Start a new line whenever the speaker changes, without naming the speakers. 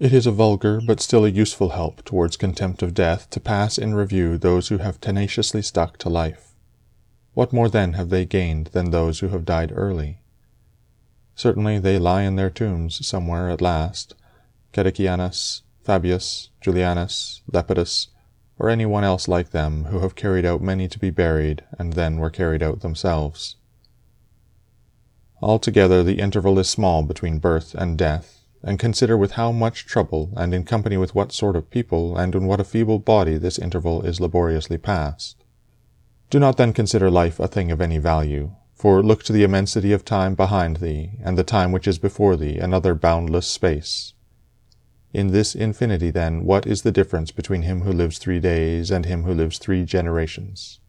It is a vulgar but still a useful help towards contempt of death to pass in review those who have tenaciously stuck to life. What more then have they gained than those who have died early? Certainly they lie in their tombs somewhere at last, Cadicianus, Fabius, Julianus, Lepidus, or any one else like them who have carried out many to be buried and then were carried out themselves. Altogether the interval is small between birth and death, and consider with how much trouble, and in company with what sort of people, and in what a feeble body this interval is laboriously passed. Do not then consider life a thing of any value, for look to the immensity of time behind thee, and the time which is before thee, another boundless space. In this infinity, then, what is the difference between him who lives three days and him who lives three generations?